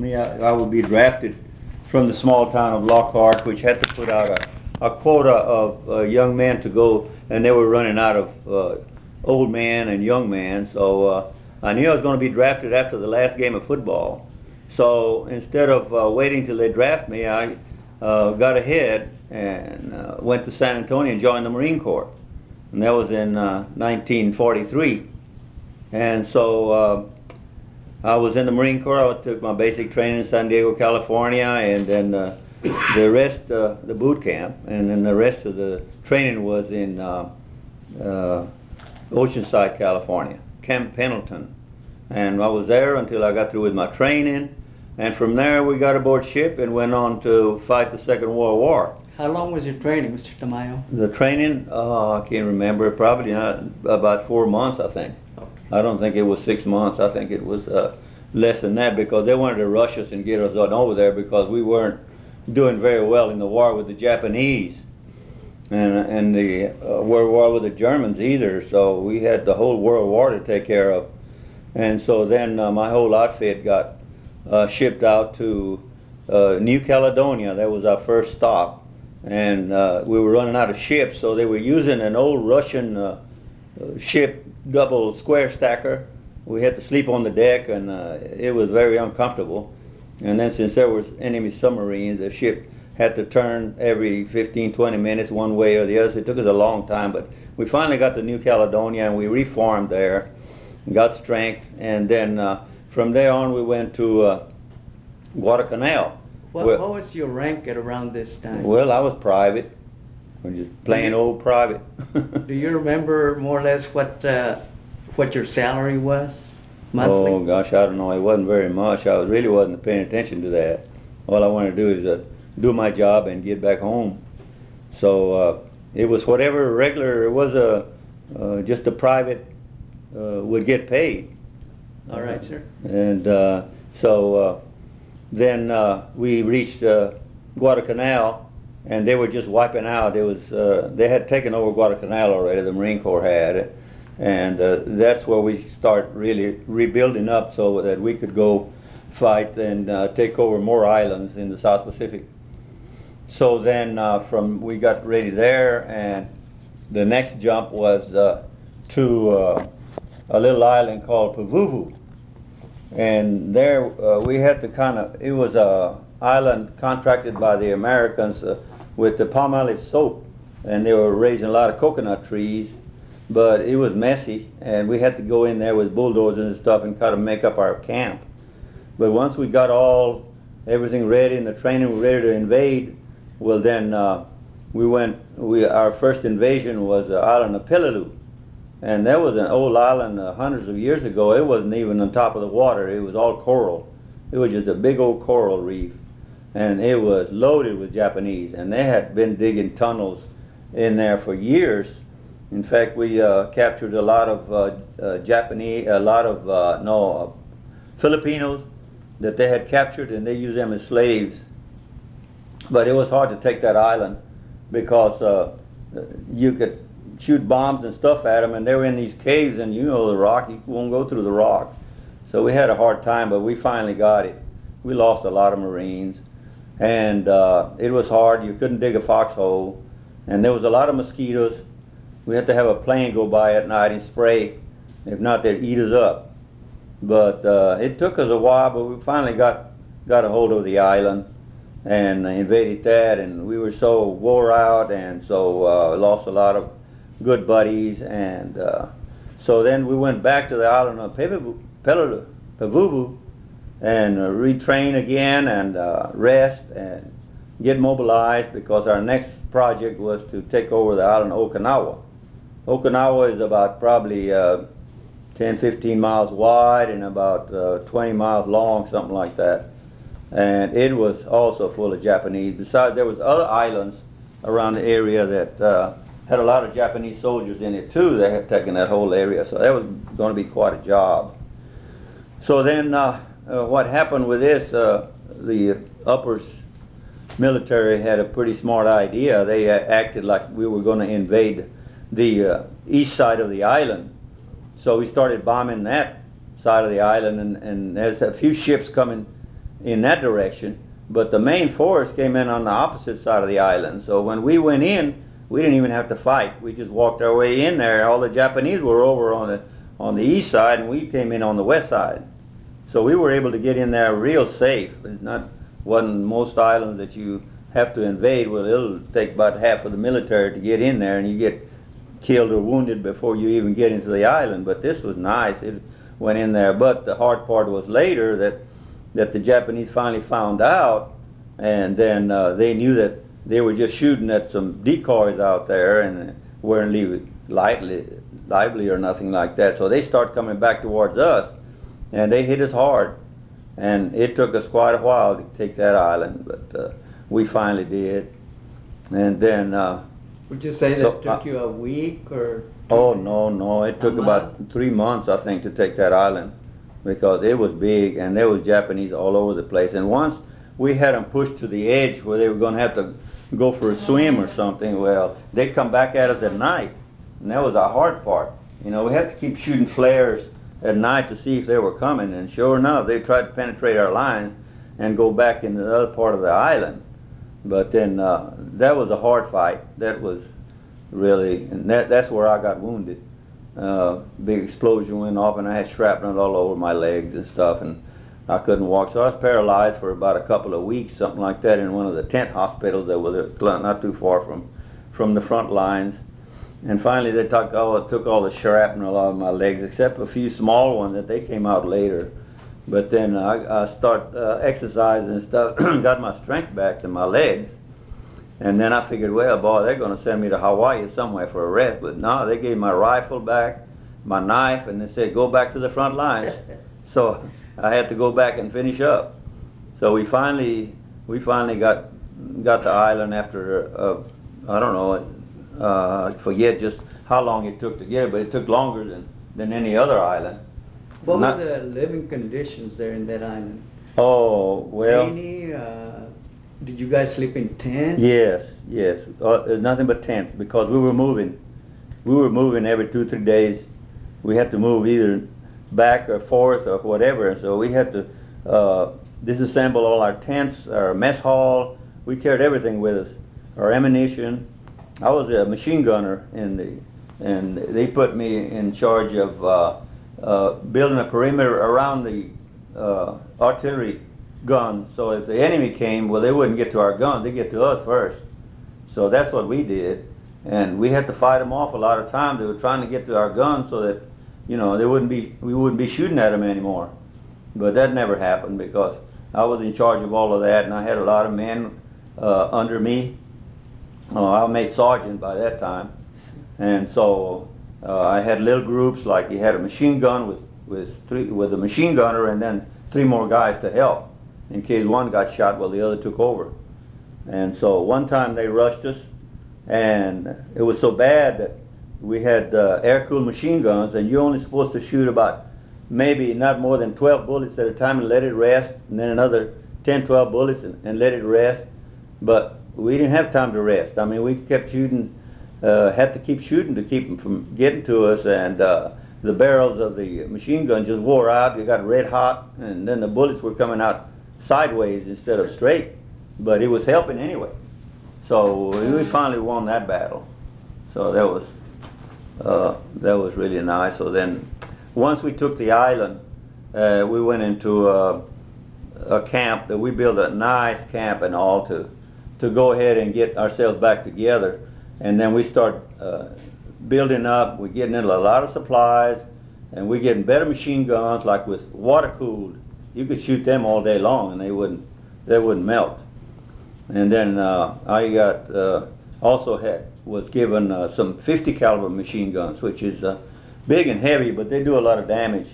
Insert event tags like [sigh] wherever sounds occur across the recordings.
Me, I I would be drafted from the small town of Lockhart, which had to put out a, a quota of uh, young men to go, and they were running out of uh, old men and young men. So uh, I knew I was going to be drafted after the last game of football. So instead of uh, waiting till they draft me, I uh, got ahead and uh, went to San Antonio and joined the Marine Corps. And that was in uh, 1943. And so uh, I was in the Marine Corps. I took my basic training in San Diego, California, and then uh, the rest, uh, the boot camp, and then the rest of the training was in uh, uh, Oceanside, California, Camp Pendleton. And I was there until I got through with my training. And from there, we got aboard ship and went on to fight the Second World War. How long was your training, Mr. Tamayo? The training, uh, I can't remember, probably not, about four months, I think. I don't think it was six months. I think it was uh, less than that because they wanted to rush us and get us on over there because we weren't doing very well in the war with the Japanese and and the uh, World War with the Germans either. So we had the whole World War to take care of. And so then uh, my whole outfit got uh, shipped out to uh, New Caledonia. That was our first stop. And uh, we were running out of ships, so they were using an old Russian uh, ship double square stacker. We had to sleep on the deck, and uh, it was very uncomfortable. And then since there was enemy submarines, the ship had to turn every 15, 20 minutes one way or the other. So it took us a long time, but we finally got to New Caledonia, and we reformed there, got strength, and then uh, from there on we went to uh, Guadalcanal. What, Well- what was your rank at around this time? Well, I was private, or just plain old private. [laughs] Do you remember more or less what, uh, what your salary was Oh, gosh, I don't know. It wasn't very much. I really wasn't paying attention to that. All I wanted to do is uh, do my job and get back home. So uh, it was whatever regular, it was a, uh, just a private uh, would get paid. All right, sir. And uh, so uh, then uh, we reached uh, Guadalcanal, and they were just wiping out. It was uh, they had taken over Guadalcanal already. The Marine Corps had, and uh, that's where we start really rebuilding up so that we could go fight and uh, take over more islands in the South Pacific. So then uh, from we got ready there, and the next jump was uh, to uh, a little island called Pavuvu. And there we had to kind of, it was a island contracted by the Americans with the Palmolive soap. And they were raising a lot of coconut trees, but it was messy. And we had to go in there with bulldozers and stuff and kind of make up our camp. But once we got all, everything ready and the training was ready to invade, well then uh, we went, we, our first invasion was the island of Peleliu. And that was an old island uh, hundreds of years ago. It wasn't even on top of the water. It was all coral. It was just a big old coral reef. And it was loaded with Japanese. And they had been digging tunnels in there for years. In fact, we uh, captured a lot of uh, uh, Japanese, a lot of, uh, no, uh, Filipinos that they had captured and they used them as slaves. But it was hard to take that island because uh, you could shoot bombs and stuff at them, and they were in these caves, and you know the rock, you won't go through the rock. So we had a hard time, but we finally got it. We lost a lot of Marines, and uh, it was hard. You couldn't dig a foxhole, and there was a lot of mosquitoes. We had to have a plane go by at night and spray. If not, they'd eat us up. But uh, it took us a while, but we finally got got a hold of the island and invaded that, and we were so wore out, and so uh, lost a lot of good buddies, and uh, so then we went back to the island of Pavuvu and uh, retrain again and uh, rest and get mobilized because our next project was to take over the island of Okinawa. Okinawa is about probably uh, 10, 15 miles wide and about uh, 20 miles long, something like that. And it was also full of Japanese. Besides, there was other islands around the area that uh, had a lot of Japanese soldiers in it too. They had taken that whole area, so that was going to be quite a job. So then, uh, uh, what happened with this? Uh, the uppers military had a pretty smart idea. They acted like we were going to invade the uh, east side of the island. So we started bombing that side of the island, and, and there's a few ships coming in that direction, but the main force came in on the opposite side of the island. So when we went in, we didn't even have to fight. We just walked our way in there. All the Japanese were over on the on the east side, and we came in on the west side. So we were able to get in there real safe. It's not wasn't most islands that you have to invade. Well, it'll take about half of the military to get in there, and you get killed or wounded before you even get into the island. But this was nice. It went in there. But the hard part was later that that the Japanese finally found out, and then uh, they knew that they were just shooting at some decoys out there and weren't leave lightly lively or nothing like that. So they start coming back towards us, and they hit us hard. And it took us quite a while to take that island, but uh, we finally did. And then, uh, Would you say So, that took uh, you a week or? oh no, no, it took about three months, I think, to take that island because it was big and there was Japanese all over the place. And once we had them pushed to the edge where they were going to have to go for a swim or something, well, they come back at us at night, and that was our hard part. You know, we had to keep shooting flares at night to see if they were coming, and sure enough, they tried to penetrate our lines and go back into the other part of the island. But then uh, that was a hard fight. That was really, and that, that's where I got wounded. Uh, big explosion went off, and I had shrapnel all over my legs and stuff, and I couldn't walk. So I was paralyzed for about a couple of weeks, something like that, in one of the tent hospitals that was not too far from from the front lines. And finally, they took all took all the shrapnel out of my legs, except a few small ones that they came out later. But then I, I start uh, exercising and stuff, [clears throat] got my strength back to my legs. And then I figured, well, boy, they're going to send me to Hawaii somewhere for a rest. But no, they gave my rifle back, my knife, and they said, go back to the front lines. [laughs] so I had to go back and finish up. So we finally, we finally got got the island after, uh, I don't know, uh, forget just how long it took to get it, but it took longer than, than any other island. What Not- were the living conditions there in that island? Oh, well. Rainy, uh, did you guys sleep in tents? Yes, yes. Uh, nothing but tents because we were moving. We were moving every two, three days. We had to move either back or forth or whatever. So we had to uh, disassemble all our tents, our mess hall. We carried everything with us, our ammunition. I was a machine gunner in the, and they put me in charge of uh, uh, building a perimeter around the uh, artillery gun. So if the enemy came, well, they wouldn't get to our guns; they get to us first. So that's what we did, and we had to fight them off a lot of times. They were trying to get to our guns so that, you know, they wouldn't be we wouldn't be shooting at them anymore. But that never happened because I was in charge of all of that, and I had a lot of men uh, under me. Uh, I was made sergeant by that time, and so uh, I had little groups like you had a machine gun with with three with a machine gunner, and then three more guys to help in case one got shot while the other took over. And so one time they rushed us, and it was so bad that we had uh, air-cooled machine guns, and you're only supposed to shoot about maybe not more than 12 bullets at a time and let it rest, and then another 10, 12 bullets and, and let it rest. But we didn't have time to rest. I mean, we kept shooting, uh, had to keep shooting to keep them from getting to us, and uh, the barrels of the machine gun just wore out. They got red hot, and then the bullets were coming out sideways instead of straight. But it was helping anyway. So we finally won that battle. So that was uh, that was really nice. So then, once we took the island, uh, we went into a, a camp that we built a nice camp and all to to go ahead and get ourselves back together. And then we start uh, building up. We're getting in a lot of supplies, and we're getting better machine guns, like with water cooled. You could shoot them all day long, and they wouldn't they wouldn't melt. And then uh, I got uh, also had was given uh, some 50 caliber machine guns, which is uh, big and heavy, but they do a lot of damage.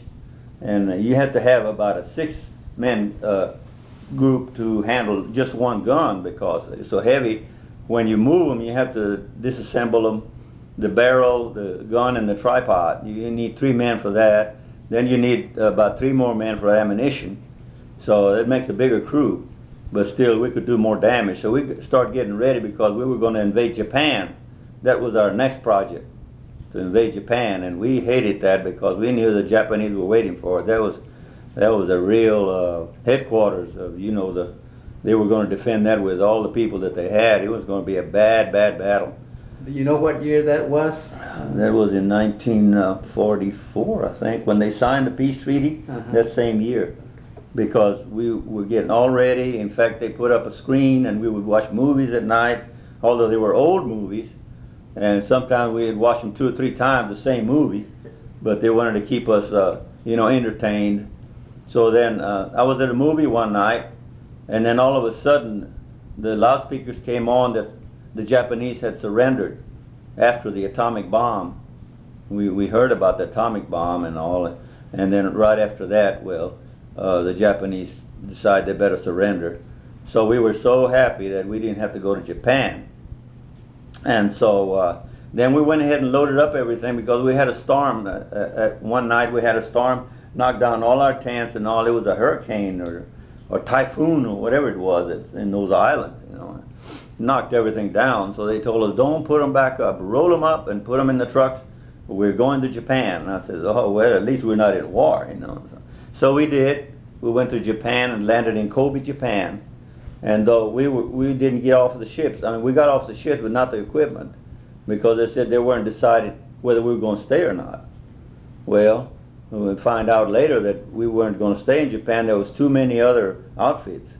And you have to have about a six man uh, group to handle just one gun because it's so heavy. When you move them, you have to disassemble them, the barrel, the gun, and the tripod. You need three men for that. Then you need about three more men for ammunition. So it makes a bigger crew but still we could do more damage. So we start getting ready because we were going to invade Japan. That was our next project, to invade Japan, and we hated that because we knew the Japanese were waiting for it. That was that was a real uh, headquarters of, you know, the, they were going to defend that with all the people that they had. It was going to be a bad, bad battle. Do you know what year that was? That was in 1944, I think, when they signed the peace treaty, Uh-huh. that same year. Because we were getting all ready. In fact, they put up a screen and we would watch movies at night, although they were old movies. And sometimes we'd watch them two or three times, the same movie. But they wanted to keep us, uh, you know, entertained. So then uh, I was at a movie one night, and then all of a sudden, the loudspeakers came on that the Japanese had surrendered after the atomic bomb. We, we heard about the atomic bomb and all, and then right after that, well, uh, the Japanese decided they better surrender. So we were so happy that we didn't have to go to Japan. And so uh, then we went ahead and loaded up everything because we had a storm. Uh, uh, uh, one night we had a storm, knocked down all our tents and all. It was a hurricane or, or typhoon or whatever it was in those islands, you know. Knocked everything down. So they told us, don't put them back up. Roll them up and put them in the trucks. We're going to Japan. And I said, oh, well, at least we're not in war, you know. So, so we did. We went to Japan and landed in Kobe, Japan. And though we were, we didn't get off the ships, I mean, we got off the ships, but not the equipment, because they said they weren't decided whether we were going to stay or not. Well, we find out later that we weren't going to stay in Japan. There was too many other outfits.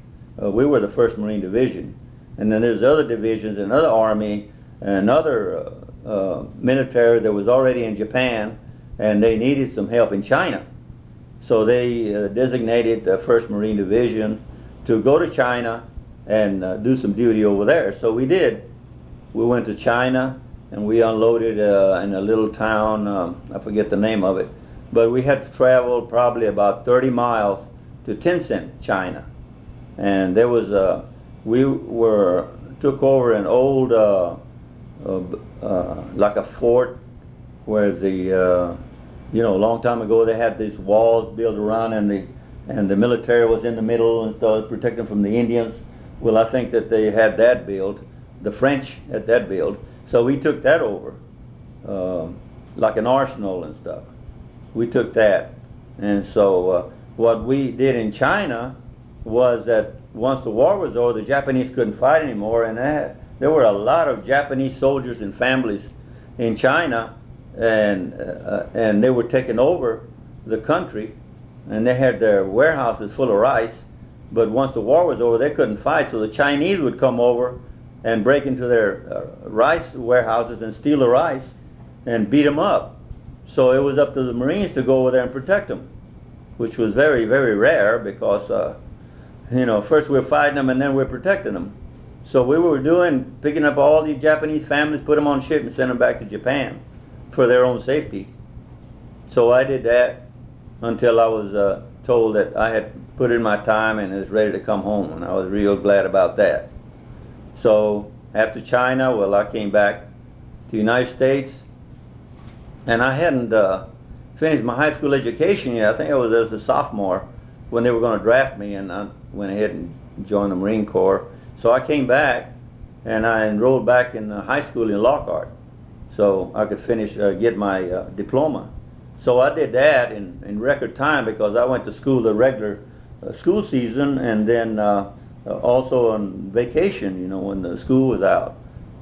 Uh, we were the first Marine Division, and then there's other divisions, another army, another uh, uh, military that was already in Japan, and they needed some help in China. So they uh, designated the First Marine Division to go to China and uh, do some duty over there. So we did. We went to China and we unloaded uh, in a little town. Um, I forget the name of it, but we had to travel probably about 30 miles to Tientsin, China. And there was a we were took over an old uh, uh, uh, like a fort where the uh, you know a long time ago they had these walls built around and the and the military was in the middle and stuff protecting from the Indians. Well, I think that they had that built. The French had that built, so we took that over, um, like an arsenal and stuff. We took that, and so uh, what we did in China was that once the war was over, the Japanese couldn't fight anymore, and there were a lot of Japanese soldiers and families in China, and uh, and they were taking over the country, and they had their warehouses full of rice. But once the war was over, they couldn't fight, so the Chinese would come over and break into their uh, rice warehouses and steal the rice and beat them up. So it was up to the Marines to go over there and protect them, which was very, very rare because, uh, you know, first we were fighting them and then we were protecting them. So we were doing, picking up all these Japanese families, put them on ship and send them back to Japan for their own safety. So I did that until I was uh, told that I had put in my time and was ready to come home, and I was real glad about that. So after China, well, I came back to the United States, and I hadn't uh, finished my high school education yet. I think I was as a sophomore when they were going to draft me, and I went ahead and joined the Marine Corps. So I came back, and I enrolled back in high school in Lockhart, so I could finish uh, get my uh, diploma. So I did that in, in record time because I went to school the regular uh, school season and then uh, uh, also on vacation, you know, when the school was out.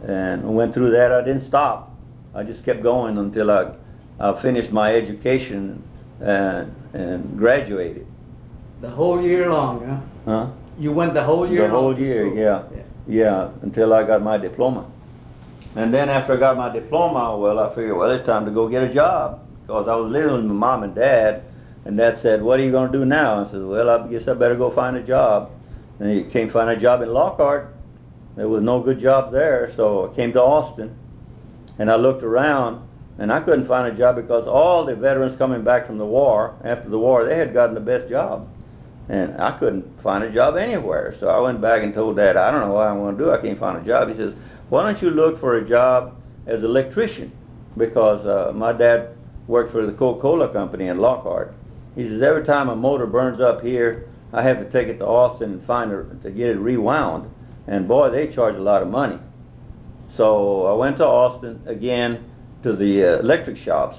And I went through that. I didn't stop. I just kept going until I, I finished my education and, and graduated. The whole year long, huh? Huh? You went the whole year The whole year, school? yeah. Yeah, until I got my diploma. And then after I got my diploma, well, I figured, well, it's time to go get a job. Because I was living with my mom and dad, and dad said, what are you going to do now? I said, well, I guess I better go find a job. And he came find a job in Lockhart. There was no good job there, so I came to Austin. And I looked around, and I couldn't find a job because all the veterans coming back from the war, after the war, they had gotten the best jobs. And I couldn't find a job anywhere. So I went back and told Dad, I don't know what I want to do. I can't find a job. He says, why don't you look for a job as an electrician? Because uh, my dad worked for the Coca-Cola company in Lockhart. He says, every time a motor burns up here, I have to take it to Austin and find it to get it rewound. And boy, they charge a lot of money. So I went to Austin again to the uh, electric shops.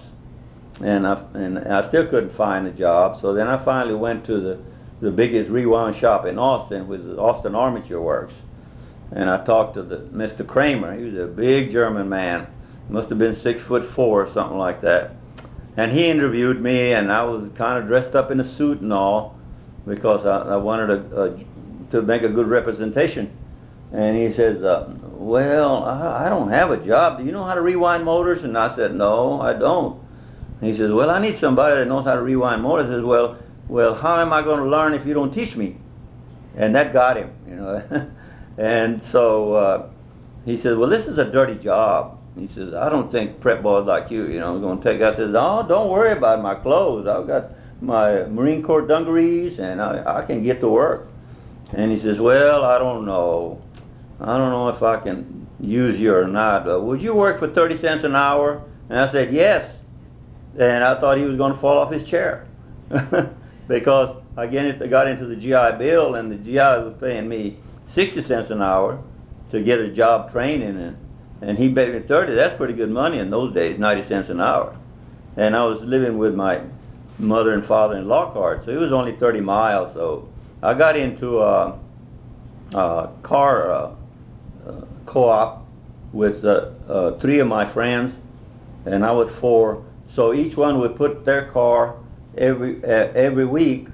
and I and I still couldn't find a job. So then I finally went to the the biggest rewind shop in Austin, which is Austin Armature Works, and I talked to the Mr. Kramer. He was a big German man, must have been six foot four or something like that. And he interviewed me, and I was kind of dressed up in a suit and all, because I, I wanted a, a, to make a good representation. And he says, uh, "Well, I, don't have a job. Do you know how to rewind motors?" And I said, "No, I don't." And he says, "Well, I need somebody that knows how to rewind motors." I says, "Well, well, how am I going to learn if you don't teach me?" And that got him, you know. [laughs] and so uh, he says, "Well, this is a dirty job." He says, "I don't think prep boys like you, you know, are going to take." I says, "Oh, don't worry about my clothes. I've got my Marine Corps dungarees, and I, I can get to work." And he says, "Well, I don't know. I don't know if I can use you or not. Uh, would you work for thirty cents an hour?" And I said, "Yes." And I thought he was going to fall off his chair [laughs] because again, it got into the GI Bill, and the GI was paying me sixty cents an hour to get a job training, and and he paid me thirty. That's pretty good money in those days, ninety cents an hour. And I was living with my mother and father in Lockhart, so it was only thirty miles. So I got into a, a car uh, co-op with uh, uh, three of my friends, and I was four. So each one would put their car every uh, every week.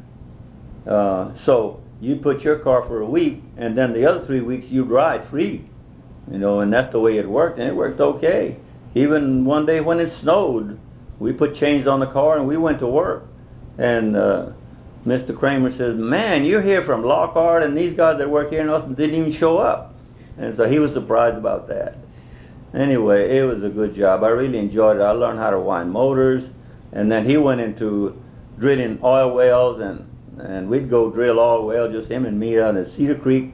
Uh, so you put your car for a week, and then the other three weeks you'd ride free. You know, and that's the way it worked, and it worked okay. Even one day when it snowed, we put chains on the car and we went to work. And uh, Mr. Kramer says, "Man, you're here from Lockhart, and these guys that work here in Austin didn't even show up." And so he was surprised about that. Anyway, it was a good job. I really enjoyed it. I learned how to wind motors, and then he went into drilling oil wells, and and we'd go drill oil well, just him and me out at Cedar Creek.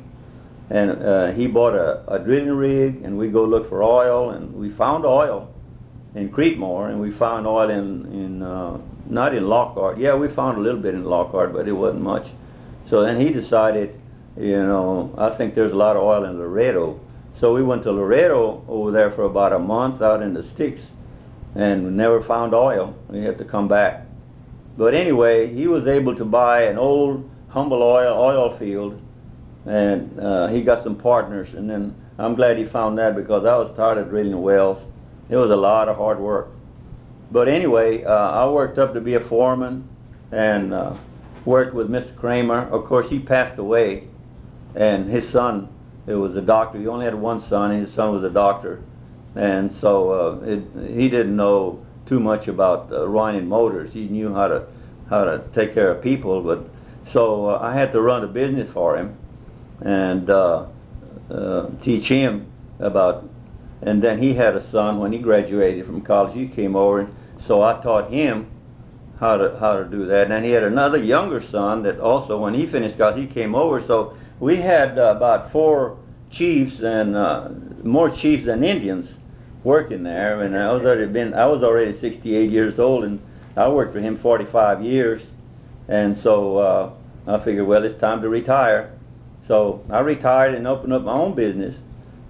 And uh, he bought a, a drilling rig, and we'd go look for oil, and we found oil in Creedmoor, and we found oil in in uh, not in Lockhart. Yeah, we found a little bit in Lockhart, but it wasn't much. So then he decided, you know, I think there's a lot of oil in Laredo. So we went to Laredo over there for about a month out in the sticks, and we never found oil. We had to come back. But anyway, he was able to buy an old Humble oil oil field, and uh, he got some partners. And then I'm glad he found that because I was tired of drilling wells. It was a lot of hard work. But anyway, uh, I worked up to be a foreman, and uh, worked with Mr. Kramer. Of course, he passed away, and his son, it was a doctor. He only had one son, and his son was a doctor. And so uh, it, he didn't know too much about uh, running motors. He knew how to how to take care of people, but so uh, I had to run a business for him and uh, uh, teach him about. And then he had a son when he graduated from college. He came over, and so I taught him how to how to do that. And then he had another younger son that also, when he finished college, he came over. So we had uh, about four chiefs and uh, more chiefs than Indians working there. And I was already been I was already 68 years old, and I worked for him 45 years. And so uh, I figured, well, it's time to retire. So I retired and opened up my own business,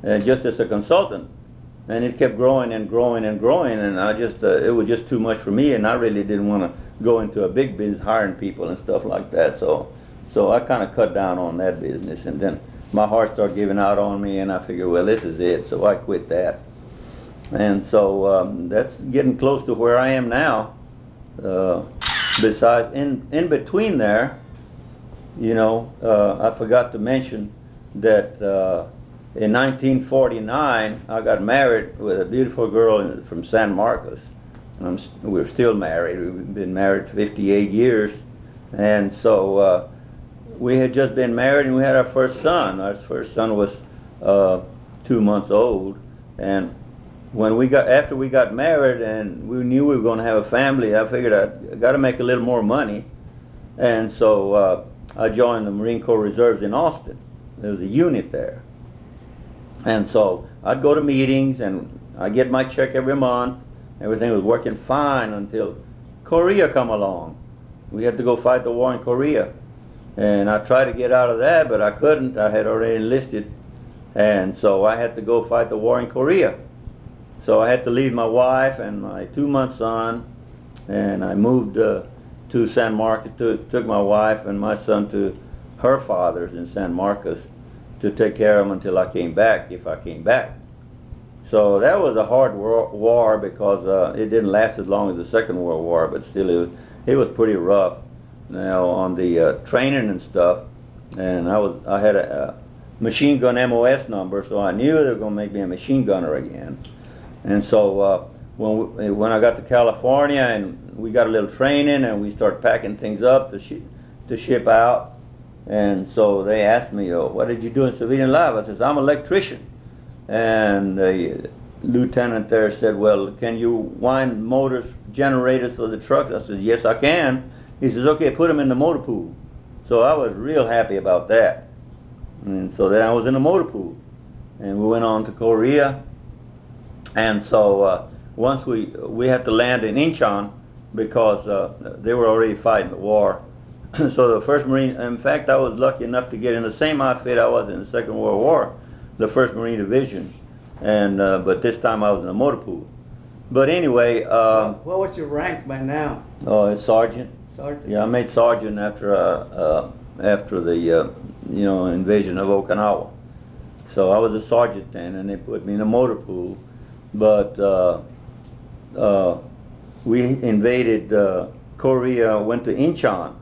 uh, just as a consultant. And it kept growing and growing and growing, and I just uh, it was just too much for me, and I really didn't want to go into a big business hiring people and stuff like that. So, so I kind of cut down on that business, and then my heart started giving out on me, and I figured, well, this is it. So I quit that, and so um, that's getting close to where I am now. Uh, besides, in in between there, you know, uh, I forgot to mention that uh, in 1949 I got married with a beautiful girl from San Marcos. I'm, s- we're still married. We've been married 58 years, and so uh, we had just been married and we had our first son. Our first son was uh, two months old, and when we got after we got married and we knew we were going to have a family, I figured I got to make a little more money, and so uh, I joined the Marine Corps Reserves in Austin. There was a unit there, and so I'd go to meetings and I get my check every month. Everything was working fine until Korea come along. We had to go fight the war in Korea, and I tried to get out of that, but I couldn't. I had already enlisted, and so I had to go fight the war in Korea. So I had to leave my wife and my two-month son, and I moved uh, to San Marcos. To, took my wife and my son to her father's in San Marcos to take care of them until I came back, if I came back. So that was a hard war, war because uh, it didn't last as long as the Second World War, but still it was, it was pretty rough. Now on the uh, training and stuff, and I was I had a, a machine gun MOS number, so I knew they were going to make me a machine gunner again. And so uh, when we, when I got to California and we got a little training and we start packing things up to ship to ship out, and so they asked me, oh, "What did you do in civilian life?" I says, "I'm an electrician." And the lieutenant there said, "Well, can you wind motors, generators for the trucks?" I said, "Yes, I can." He says, "Okay, put them in the motor pool." So I was real happy about that. And so then I was in the motor pool, and we went on to Korea. And so uh, once we we had to land in Incheon because uh, they were already fighting the war. [clears throat] so the first Marine, in fact, I was lucky enough to get in the same outfit I was in the Second World War, the First Marine Division, and uh, but this time I was in the motor pool. But anyway, uh, What was your rank by now, oh, it's sergeant. Yeah, I made sergeant after uh, uh, after the uh, you know invasion of Okinawa. So I was a sergeant then, and they put me in a motor pool. But uh, uh, we invaded uh, Korea, went to Incheon.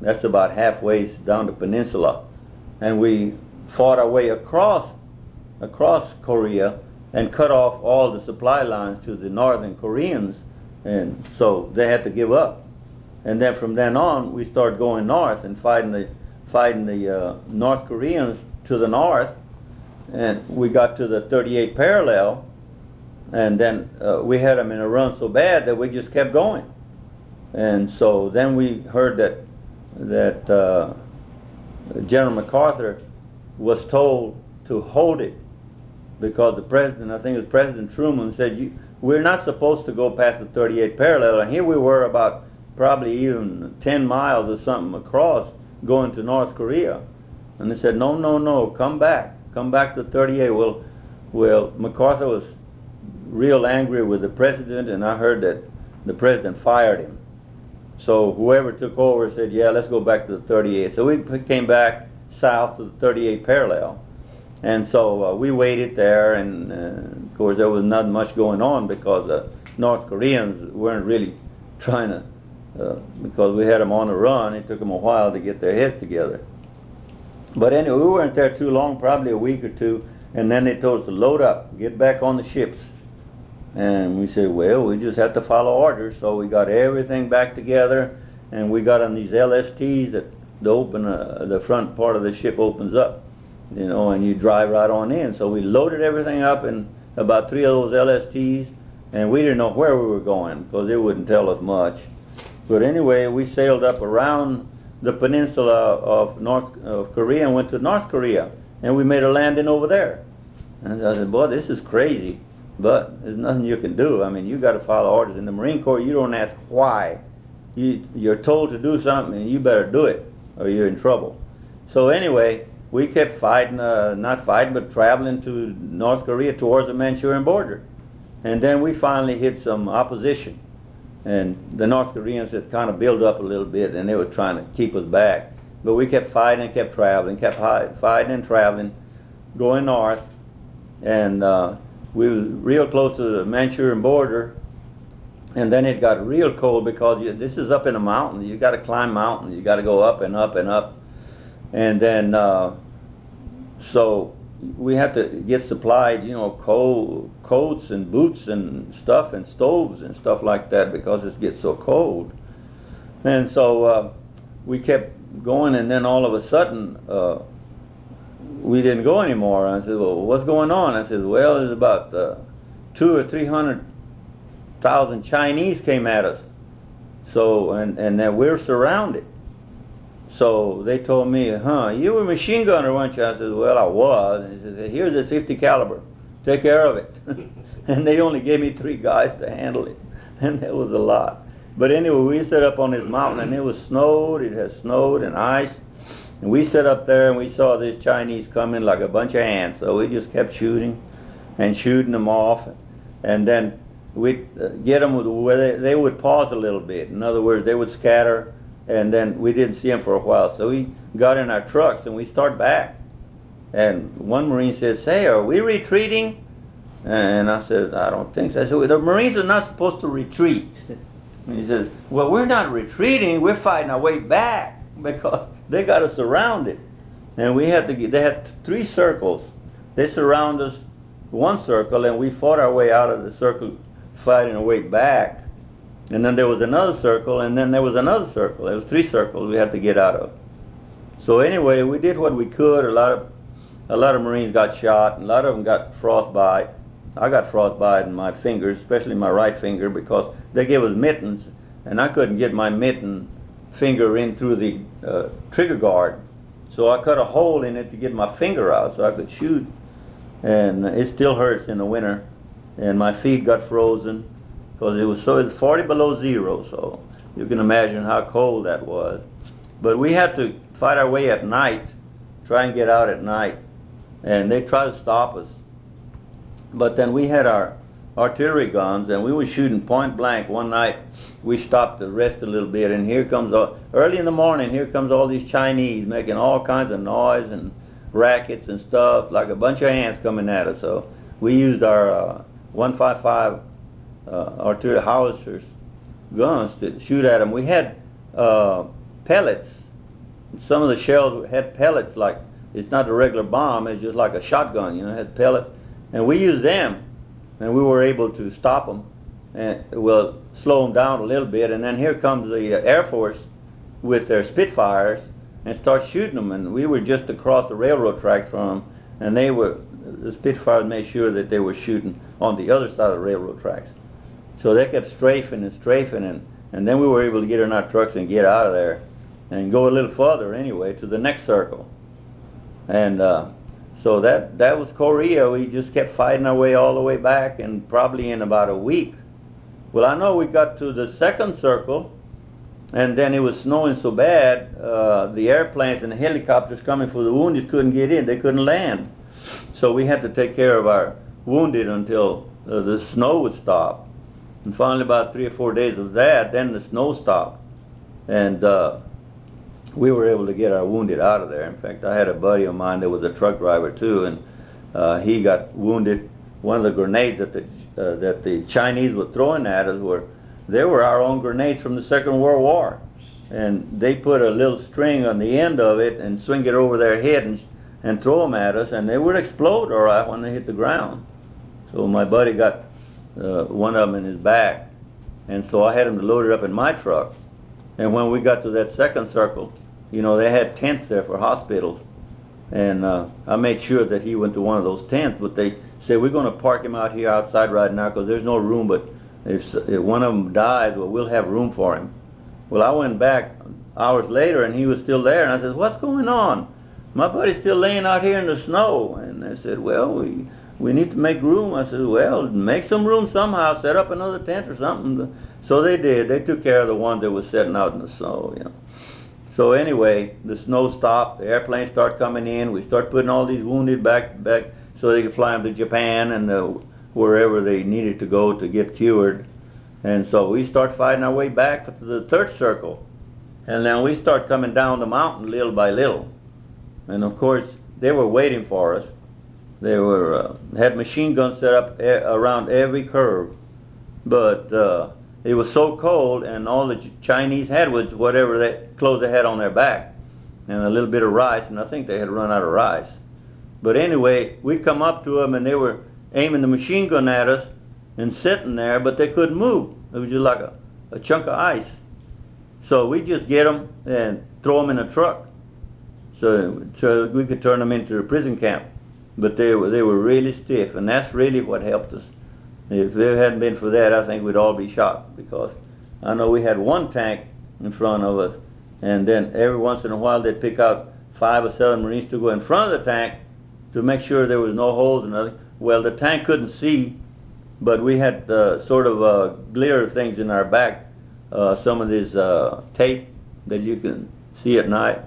That's about halfway down the peninsula, and we fought our way across across Korea and cut off all the supply lines to the northern Koreans, and so they had to give up. And then from then on, we started going north and fighting the fighting the uh, North Koreans to the north, and we got to the 38 parallel, and then uh, we had them in a run so bad that we just kept going. And so then we heard that that uh, General MacArthur was told to hold it because the president, I think it was President Truman, said we're not supposed to go past the 38 parallel, and here we were about probably even 10 miles or something across going to North Korea. And they said, no, no, no, come back. Come back to 38. Well, well, MacArthur was real angry with the president, and I heard that the president fired him. So whoever took over said, yeah, let's go back to the 38. So we came back south to the 38 parallel. And so uh, we waited there, and uh, of course there was not much going on because the North Koreans weren't really trying to uh, because we had them on the run. It took them a while to get their heads together. But anyway, we weren't there too long, probably a week or two, and then they told us to load up, get back on the ships. And we said, well, we just have to follow orders. So we got everything back together, and we got on these LSTs that the open, uh, the front part of the ship opens up, you know, and you drive right on in. So we loaded everything up in about three of those LSTs, and we didn't know where we were going because they wouldn't tell us much. But anyway, we sailed up around the peninsula of North of Korea and went to North Korea, and we made a landing over there. And I said, boy, this is crazy, but there's nothing you can do. I mean, you got to follow orders. In the Marine Corps, you don't ask why. You you're told to do something, and you better do it, or you're in trouble. So anyway, we kept fighting, uh, not fighting, but traveling to North Korea towards the Manchurian border, and then we finally hit some opposition and the North Koreans had kind of built up a little bit, and they were trying to keep us back. But we kept fighting and kept traveling, kept fighting and traveling, going north, and uh, we were real close to the Manchurian border. And then it got real cold because you, this is up in a mountain. You got to climb mountains. You got to go up and up and up, and then uh, so we had to get supplied, you know, coat, coats and boots and stuff and stoves and stuff like that because it gets so cold. And so uh, we kept going, and then all of a sudden uh, we didn't go anymore. I said, "Well, what's going on?" I said, "Well, there's about uh, two or three hundred thousand Chinese came at us, so and and then we're surrounded." So they told me, huh, you were a machine gunner, weren't you? I said, well, I was. And he said, here's a 50 caliber. Take care of it. [laughs] and they only gave me three guys to handle it. [laughs] And that was a lot. But anyway, we set up on this mountain and it was snowed. It had snowed and ice. And we set up there and we saw these Chinese coming like a bunch of ants. So we just kept shooting and shooting them off. And then we'd uh, get them where they, they would pause a little bit. In other words, they would scatter, and then we didn't see them for a while. So we got in our trucks and we start back. And one Marine says, "Say, are we retreating?" And I said, "I don't think so." I said, well, "The Marines are not supposed to retreat." And [laughs] he says, "Well, we're not retreating. We're fighting our way back because they got us surrounded, and we had to. Get, they had three circles. They surround us one circle, and we fought our way out of the circle, fighting our way back. And then there was another circle, and then there was another circle. There was three circles we had to get out of. So anyway, we did what we could. A lot of a lot of Marines got shot, and a lot of them got frostbite. I got frostbite in my fingers, especially my right finger, because they gave us mittens, and I couldn't get my mitten finger in through the uh, trigger guard. So I cut a hole in it to get my finger out so I could shoot. And it still hurts in the winter. And my feet got frozen because it was so it's 40 below zero, so you can imagine how cold that was. But we had to fight our way at night, try and get out at night. And they tried to stop us. But then we had our artillery guns and we were shooting point blank one night. We stopped to rest a little bit and here comes all, early in the morning here comes all these chinese making all kinds of noise and rackets and stuff like a bunch of ants coming at us. So we used our uh, 155 uh, artillery howitzers guns to shoot at them we had uh, pellets. Some of the shells had pellets like it's not a regular bomb it's just like a shotgun you know it had pellets. And we used them and we were able to stop them and well slow them down a little bit. And then here comes the uh, air force with their spitfires and start shooting them and we were just across the railroad tracks from them and they were the spitfires made sure that they were shooting on the other side of the railroad tracks. So they kept strafing and strafing and and then we were able to get in our trucks and get out of there and go a little further anyway to the next circle and uh, so that that was Korea. We just kept fighting our way all the way back, and probably in about a week. Well, I know we got to the second circle, and then it was snowing so bad, uh, the airplanes and the helicopters coming for the wounded couldn't get in. They couldn't land. So we had to take care of our wounded until uh, the snow would stop. And finally, about three or four days of that, then the snow stopped, and uh, we were able to get our wounded out of there. In fact, I had a buddy of mine that was a truck driver too, and uh, he got wounded. One of the grenades that the uh, that the Chinese were throwing at us were they were our own grenades from the Second World War, and they put a little string on the end of it and swing it over their head and and throw them at us, and they would explode all right when they hit the ground. So my buddy got uh, one of them in his back, and so I had him to load it up in my truck. And when we got to that second circle, you know, they had tents there for hospitals. And uh, I made sure that he went to one of those tents, but they said, we're going to park him out here outside right now because there's no room, but if, if one of them dies, well, we'll have room for him. Well, I went back hours later and he was still there, and I said, what's going on? My buddy's still laying out here in the snow. And they said, well, we, we need to make room. I said, well, make some room somehow, set up another tent or something. So they did. They took care of the one that was sitting out in the snow, you know. So anyway, the snow stopped. The airplanes start coming in. We start putting all these wounded back back so they could fly them to Japan and uh, wherever they needed to go to get cured. And so we start fighting our way back to the third circle, and then we start coming down the mountain little by little. And of course, they were waiting for us. They were uh, had machine guns set up a- around every curve, but uh, it was so cold, and all the Chinese had was whatever they clothes they had on their back, and a little bit of rice, and I think they had run out of rice. But anyway, we'd come up to them, and they were aiming the machine gun at us, and sitting there, but they couldn't move. It was just like a, a chunk of ice. So we just get them and throw them in a truck, so so we could turn them into a prison camp. But they were they were really stiff, and that's really what helped us. If it hadn't been for that, I think we'd all be shot because I know we had one tank in front of us, and then every once in a while they'd pick out five or seven Marines to go in front of the tank to make sure there was no holes in it. Well, the tank couldn't see, but we had uh, sort of uh, glare things in our back, uh, some of this uh, tape that you can see at night.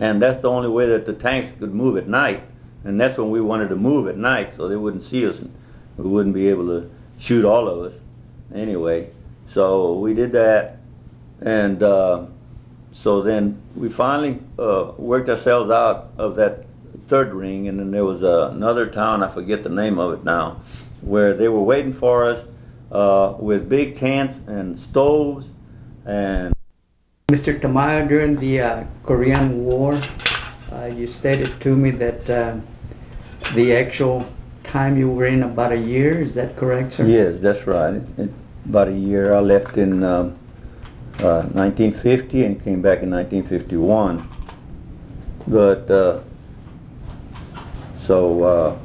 And that's the only way that the tanks could move at night. And that's when we wanted to move at night so they wouldn't see us and we wouldn't be able to shoot all of us. Anyway, so we did that, and uh, so then we finally uh, worked ourselves out of that third ring, and then there was uh, another town I forget the name of it now, where they were waiting for us uh, with big tents and stoves and Mr. Tamayo, during the uh, Korean War, uh, you stated to me that uh, the actual time you were in about a year, is that correct, sir? Yes, that's right. It- About a year, I left in um, uh, 1950 and came back in 1951. But, uh, so, uh,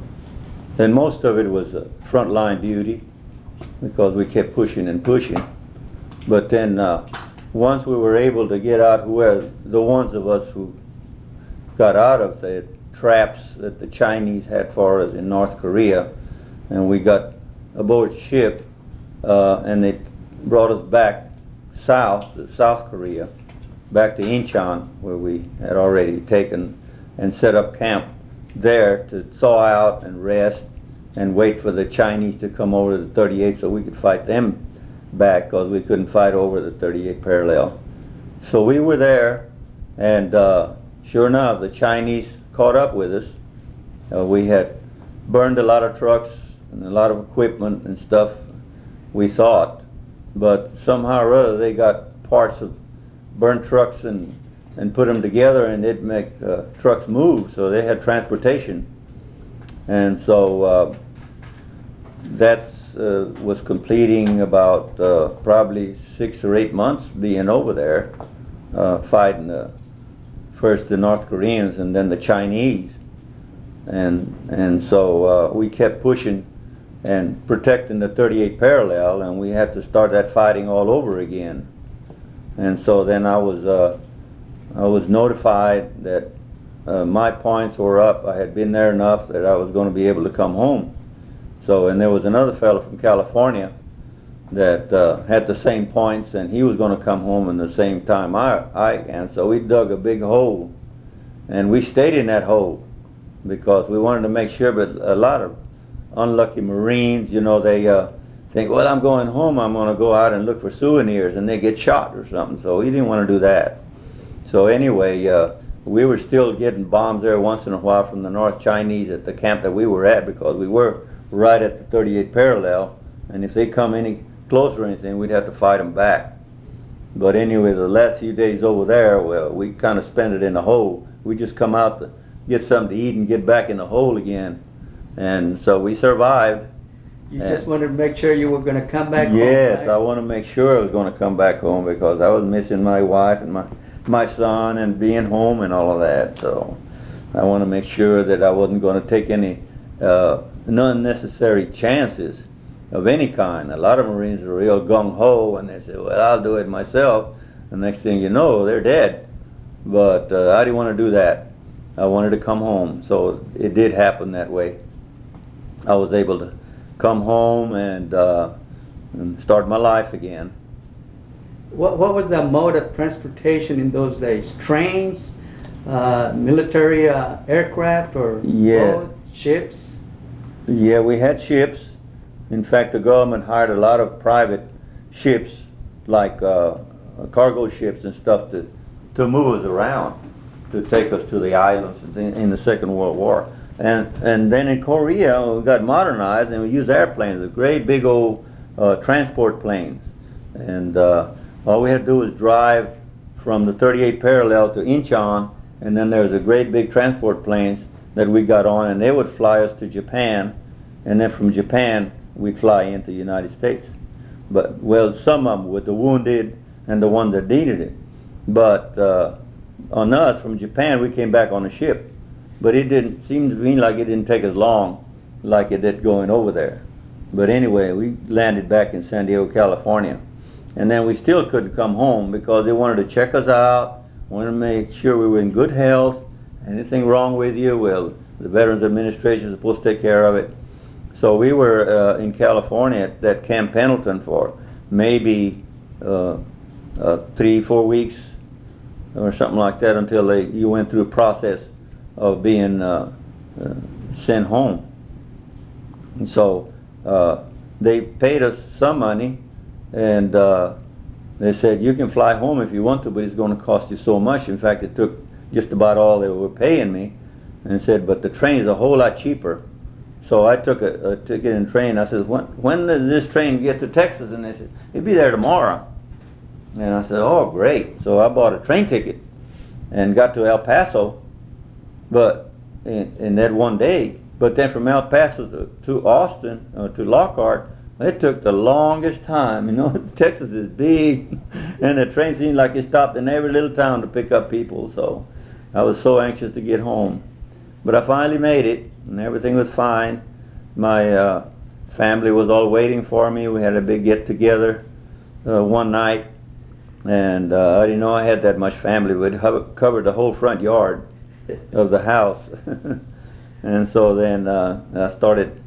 then most of it was uh, frontline duty because we kept pushing and pushing. But then, uh, once we were able to get out, where the ones of us who got out of the traps that the Chinese had for us in North Korea, and we got aboard ship, uh, and they brought us back south South Korea, back to Incheon, where we had already taken and set up camp there to thaw out and rest and wait for the Chinese to come over to the 38 so we could fight them back because we couldn't fight over the 38 parallel. So we were there, and uh, sure enough, the Chinese caught up with us. Uh, we had burned a lot of trucks and a lot of equipment and stuff, we thought. But somehow or other, they got parts of burnt trucks and, and put them together, and it'd make uh, trucks move, so they had transportation. And so uh, that uh, was completing about uh, probably six or eight months being over there, uh, fighting the, first the North Koreans and then the Chinese. And, and so uh, we kept pushing and protecting the 38 parallel, and we had to start that fighting all over again. And so then I was, uh, I was notified that uh, my points were up. I had been there enough that I was going to be able to come home. So, and there was another fellow from California that uh, had the same points, and he was going to come home in the same time I, I, and so we dug a big hole, and we stayed in that hole because we wanted to make sure. But a lot of unlucky Marines, you know, they uh, think, well, I'm going home. I'm going to go out and look for souvenirs, and they get shot or something. So we didn't want to do that. So anyway, uh, we were still getting bombs there once in a while from the North Chinese at the camp that we were at because we were right at the 38 parallel, and if they come any closer or anything, we'd have to fight them back. But anyway, the last few days over there, well, we kind of spent it in the hole. We just come out to get something to eat and get back in the hole again, and so we survived. You just wanted to make sure you were gonna come back home, Yes, right? I want to make sure I was going to come back home because I was missing my wife and my my son and being home and all of that. So I want to make sure that I wasn't going to take any uh, unnecessary chances of any kind. A lot of Marines are real gung ho and they say, "Well, I'll do it myself." The next thing you know, they're dead. But uh, I didn't want to do that. I wanted to come home, so it did happen that way. I was able to come home and, uh, and start my life again. What, what was the mode of transportation in those days? Trains, uh, military uh, aircraft, or Yeah. boats, ships? Yeah, we had ships. In fact, the government hired a lot of private ships, like uh, cargo ships and stuff, to, to move us around, to take us to the islands in, in the Second World War. And, and then in Korea, we got modernized and we used airplanes, the great big old uh, transport planes. And uh, all we had to do was drive from the 38 parallel to Incheon, and then there was a great big transport planes that we got on, and they would fly us to Japan, and then from Japan we'd fly into the United States. But well, some of them with the wounded and the ones that needed it. But uh, on us from Japan, we came back on a ship, but it didn't seem to me like it didn't take as long like it did going over there. But anyway, we landed back in San Diego, California. And then we still couldn't come home because they wanted to check us out, wanted to make sure we were in good health. Anything wrong with you? Well, the Veterans Administration is supposed to take care of it. So we were uh, in California at that Camp Pendleton for maybe uh, uh, three, four weeks or something like that until they you went through a process of being uh, uh, sent home. And so uh, they paid us some money, and uh, they said you can fly home if you want to, but it's going to cost you so much. In fact, it took just about all they were paying me, and said, but the train is a whole lot cheaper. So I took a, a ticket and train. I said, when, when does this train get to Texas? And they said, it'll be there tomorrow. And I said, oh, great. So I bought a train ticket and got to El Paso, but in, in that one day. But then from El Paso to, to Austin, uh, to Lockhart, it took the longest time. [laughs] You know, Texas is big, [laughs] and the train seemed like it stopped in every little town to pick up people. So I was so anxious to get home. But I finally made it, and everything was fine. My uh, family was all waiting for me. We had a big get together uh, one night, and uh, I didn't know I had that much family. We'd covered the whole front yard of the house. [laughs] and so then uh, I started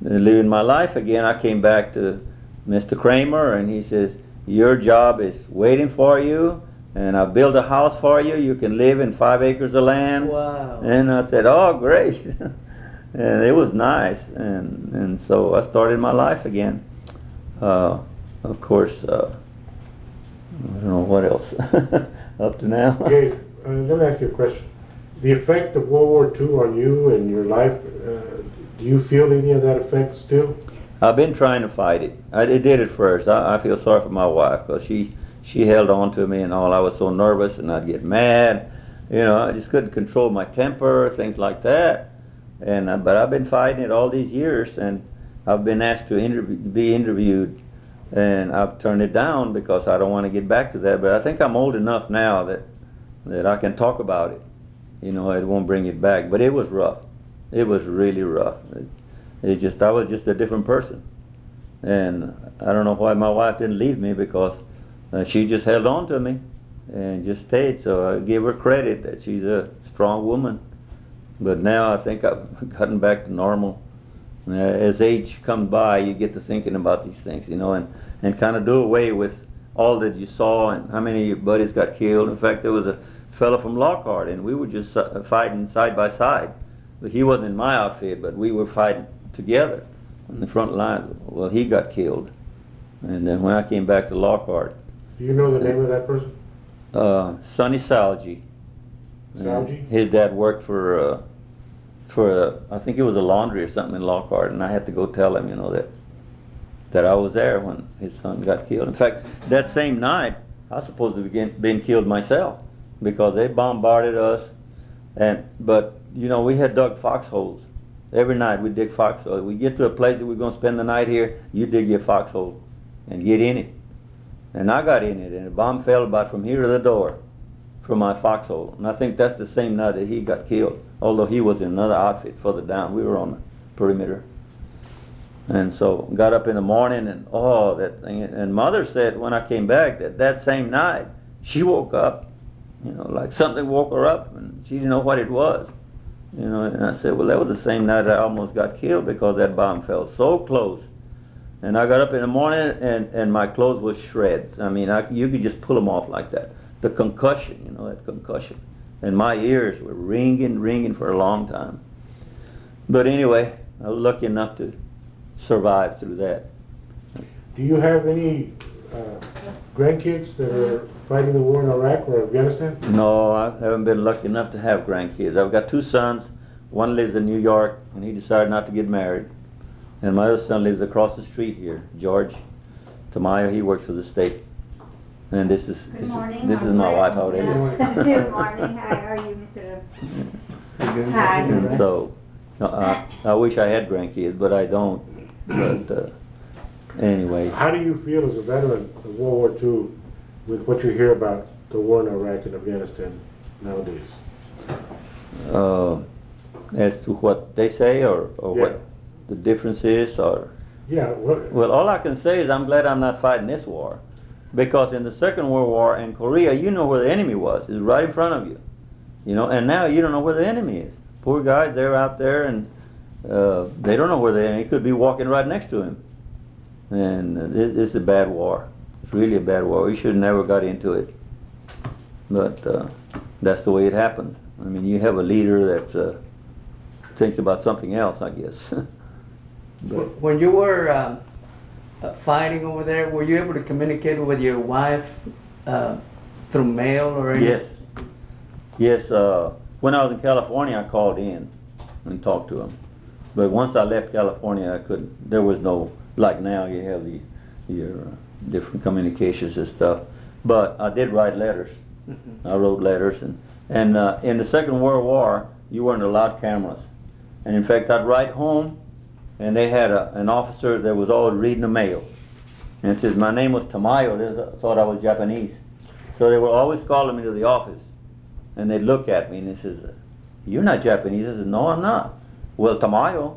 living my life again. I came back to Mr. Kramer, and he says, Your job is waiting for you, and I built a house for you. You can live in five acres of land. Wow. And I said, Oh, great. [laughs] and it was nice. And, and so I started my life again. Uh, of course, uh, I don't know what else [laughs] up to now. Okay, uh, let me ask you a question. The effect of World War II on you and your life, uh, do you feel any of that effect still? I've been trying to fight it. I it did at first. I, I feel sorry for my wife because she she held on to me and all. I was so nervous and I'd get mad. You know, I just couldn't control my temper, things like that. And uh, but I've been fighting it all these years, and I've been asked to interview, be interviewed, and I've turned it down because I don't want to get back to that. But I think I'm old enough now that that I can talk about it. You know, it won't bring it back. But it was rough. It was really rough. It, it just I was just a different person, and I don't know why my wife didn't leave me because uh, she just held on to me and just stayed. So I give her credit that she's a strong woman. But now I think I've [laughs] gotten back to normal. Uh, as age comes by, you get to thinking about these things, you know, and, and kind of do away with all that you saw and how many of your buddies got killed. In fact, there was a fellow from Lockhart, and we were just uh, fighting side by side. But he wasn't in my outfit, but we were fighting together on the front line. Well, he got killed. And then when I came back to Lockhart, Do you know the name of that person? uh, Sonny Salgi. Salgi? His dad worked for, uh, for, uh, I think it was a laundry or something in Lockhart, and I had to go tell him, you know, that, that I was there when his son got killed. In fact, that same night, I was supposed to begin, been killed myself, because they bombarded us, and, but, you know, we had dug foxholes. Every night we dig foxholes. We get to a place that we're gonna spend the night here, you dig your foxhole and get in it. And I got in it, and a bomb fell about from here to the door, from my foxhole. And I think that's the same night that he got killed, although he was in another outfit further down. We were on the perimeter. And so got up in the morning, and oh, that thing. And mother said when I came back that that same night she woke up, you know, like something woke her up, and she didn't know what it was. You know, and I said, well, that was the same night I almost got killed because that bomb fell so close. And I got up in the morning and, and my clothes was shreds. I mean, I, you could just pull them off like that. The concussion, you know, that concussion. And my ears were ringing, ringing for a long time. But anyway, I was lucky enough to survive through that. Do you have any uh, grandkids that are fighting the war in Iraq or Afghanistan? No, I haven't been lucky enough to have grandkids. I've got two sons. One lives in New York, and he decided not to get married. And my other son lives across the street here, George Tamayo. He works for the state. And this is this, Good is, morning. this is my wife out Good there. morning. Good morning, how are you, Mr. Hi. good, good. So, uh, I wish I had grandkids, but I don't. But uh, anyway, How do you feel as a veteran of World War II with what you hear about the war in Iraq and Afghanistan nowadays? uh, as to what they say or, or Yeah. what the difference is, or Yeah, what, Well, all I can say is I'm glad I'm not fighting this war. Because in the Second World War in Korea, you know where the enemy was. It's right in front of you. You know, and now you don't know where the enemy is. Poor guys, they're out there and uh, they don't know where the enemy could be walking right next to him. And uh, it, it's a bad war. It's really a bad war. We should have never got into it. But uh, that's the way it happens. I mean, you have a leader that uh, thinks about something else, I guess. [laughs] but, When you were um, uh, fighting over there, were you able to communicate with your wife uh, through mail or anything? Yes. Yes, uh, when I was in California, I called in and talked to him. But once I left California, I couldn't, there was no, like now you have the, your uh, different communications and stuff. But I did write letters. Mhm. I wrote letters and, and, uh, in the Second World War, you weren't allowed cameras. And in fact, I'd write home and they had a, an officer that was always reading the mail. And it says, my name was Tamayo, they thought I was Japanese. So they were always calling me to the office. And they'd look at me and they says, you're not Japanese. I said, no, I'm not. Well, Tamayo.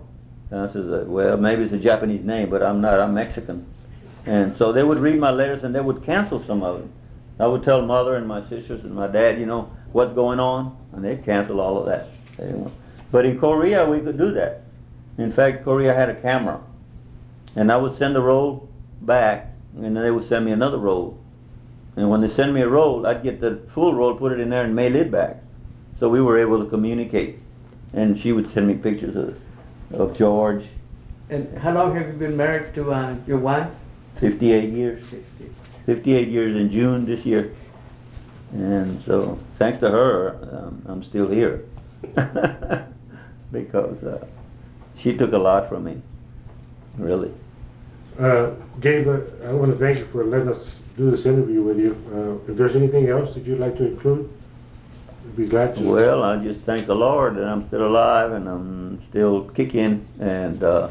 And I says, uh, well, maybe it's a Japanese name, but I'm not, I'm Mexican. And so they would read my letters and they would cancel some of them. I would tell mother and my sisters and my dad, you know, what's going on, and they'd cancel all of that. But in Korea, we could do that. In fact, Korea had a camera. And I would send a roll back, and then they would send me another roll. And when they send me a roll, I'd get the full roll, put it in there, and mail it back. So we were able to communicate. And she would send me pictures of, of George, And how long have you been married to uh, your wife? 58 years. 58 years in June this year. And so, thanks to her, um, I'm still here. [laughs] because uh, she took a lot from me, really. Uh, Gabe, uh, I want to thank you for letting us do this interview with you. Uh, if there's anything else that you'd like to include, we'd be glad to. Well, I just thank the Lord that I'm still alive and I'm still kicking. And uh,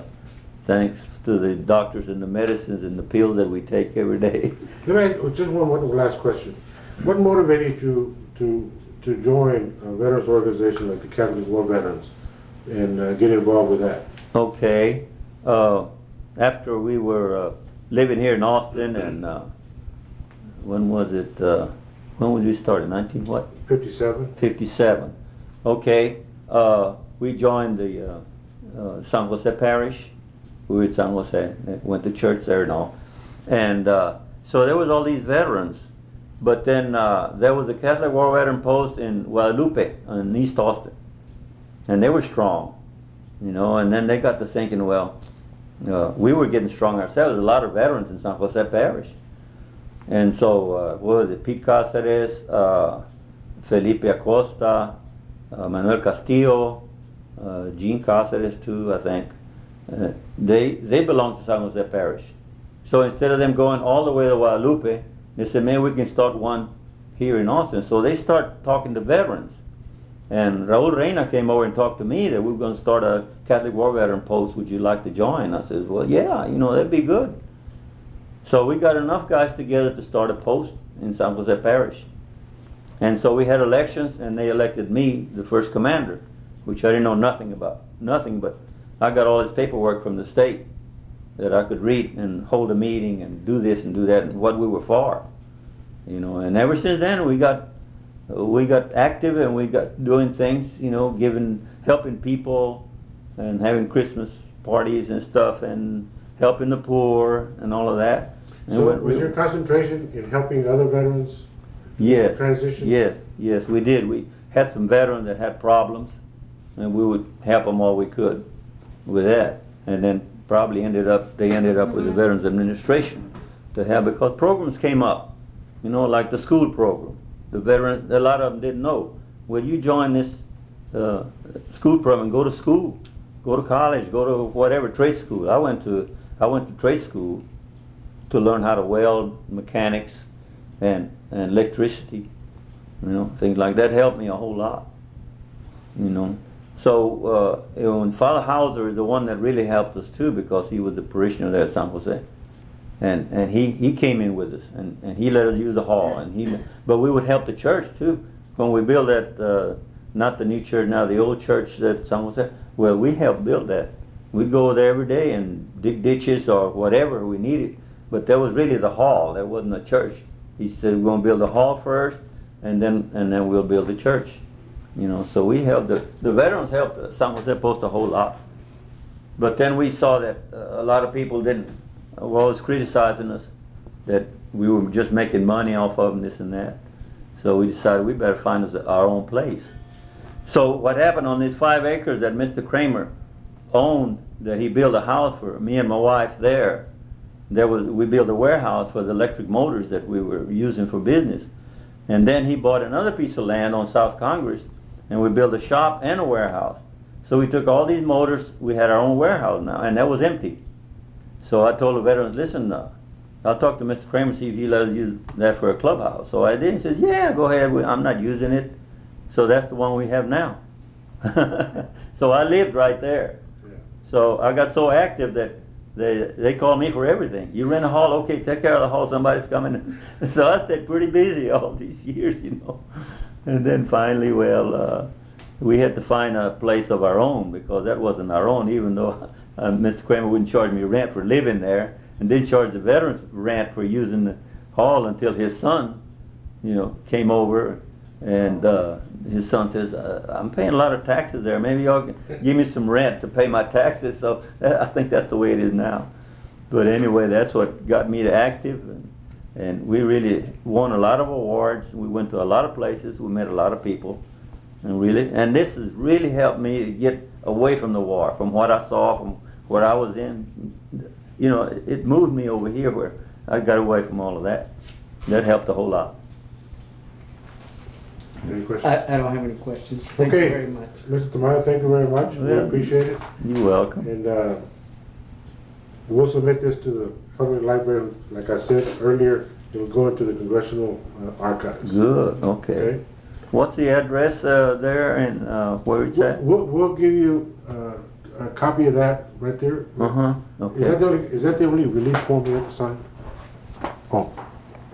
thanks to the doctors and the medicines and the pills that we take every day. [laughs] Can I, just one, one last question. What motivated you to, to join a veterans organization like the Catholic War Veterans and uh, get involved with that? Okay. Uh, after we were uh, living here in Austin, and uh, when was it? When was we started? 19 what? Fifty-seven? 57. Okay. Uh, we joined the uh, uh, San Jose Parish. We were at San Jose. Went to church there and all. And uh, so there was all these veterans. But then uh, there was a Catholic War Veteran post in Guadalupe in East Austin, and they were strong, you know. And then they got to thinking, well, uh, we were getting strong ourselves. A lot of veterans in San Jose Parish, and so uh, what was it? Pete Cáceres, uh, Felipe Acosta, uh, Manuel Castillo, uh, Gene Cáceres too, I think. Uh, they they belong to San Jose Parish. So instead of them going all the way to Guadalupe, they said, man, we can start one here in Austin. So they start talking to veterans. And Raul Reyna came over and talked to me that we were going to start a Catholic War Veteran post. Would you like to join? I said, well, yeah, you know, that'd be good. So we got enough guys together to start a post in San Jose Parish. And so we had elections, and they elected me the first commander, which I didn't know nothing about. Nothing, but I got all this paperwork from the state that I could read and hold a meeting and do this and do that and what we were for. You know, and ever since then we got we got active and we got doing things, you know, giving helping people and having Christmas parties and stuff and helping the poor and all of that. And So was your concentration in helping other veterans? Yes. transition? Yes, yes, we did. We had some veterans that had problems, and we would help them all we could with that. And then probably ended up, they ended up with the Veterans Administration to have, because programs came up, you know, like the school program. The veterans, a lot of them didn't know. Well, you join this, uh, school program, go to school, go to college, go to whatever, trade school. I went to, I went to trade school to learn how to weld, mechanics, and, and electricity, you know, things like that helped me a whole lot, you know. So, uh, you know, and Father Hauser is the one that really helped us too because he was the parishioner there at San Jose. And, and he, he came in with us and, and he let us use the hall and he, but we would help the church too. When we built that, uh, not the new church now, the old church that San Jose, well, we helped build that. We'd go there every day and dig ditches or whatever we needed. But that was really the hall, that wasn't a church. He said, we're gonna build the hall first, and then, and then we'll build the church. You know, so we helped, the, the veterans helped San Jose Post a whole lot. But then we saw that uh, a lot of people didn't, uh, were always criticizing us, that we were just making money off of them, this and that. So we decided we better find us our own place. So what happened on these five acres that Mr. Kramer owned, that he built a house for me and my wife there, there was, we built a warehouse for the electric motors that we were using for business. And then he bought another piece of land on South Congress, and we built a shop and a warehouse. So we took all these motors, we had our own warehouse now, and that was empty. So I told the veterans, listen, uh, I'll talk to Mr. Kramer, see if he lets us use that for a clubhouse. So I did, he said, yeah, go ahead, I'm not using it. So that's the one we have now. [laughs] So I lived right there. So I got so active that they, they called me for everything. You rent a hall, okay, take care of the hall, somebody's coming. [laughs] So I stayed pretty busy all these [laughs] years, you know. And then finally, well, uh, we had to find a place of our own because that wasn't our own, even though [laughs] uh, Mr. Kramer wouldn't charge me rent for living there and didn't charge the veterans rent for using the hall until his son, you know, came over and uh, his son says, uh, I'm paying a lot of taxes there. Maybe y'all can [laughs] give me some rent to pay my taxes. So I think that's the way it is now. But anyway, that's what got me to active. And, and we really won a lot of awards. We went to a lot of places. We met a lot of people. And really, and this has really helped me to get away from the war, from what I saw, from what I was in. You know, it moved me over here where I got away from all of that. That helped a whole lot. Any questions? I, I don't have any questions. Thank Okay. you very much. Mr. Tamayo, thank you very much. We Yeah. appreciate it. You're welcome. And, uh, we'll submit this to the public library. Like I said earlier, it will go into the congressional uh, archives. Good, okay. Okay? What's the address uh, there and uh, where it's at? We'll, we'll give you, uh, a copy of that right there. Uh-huh, Is that okay. the only, is that the only release form you have to sign? Oh,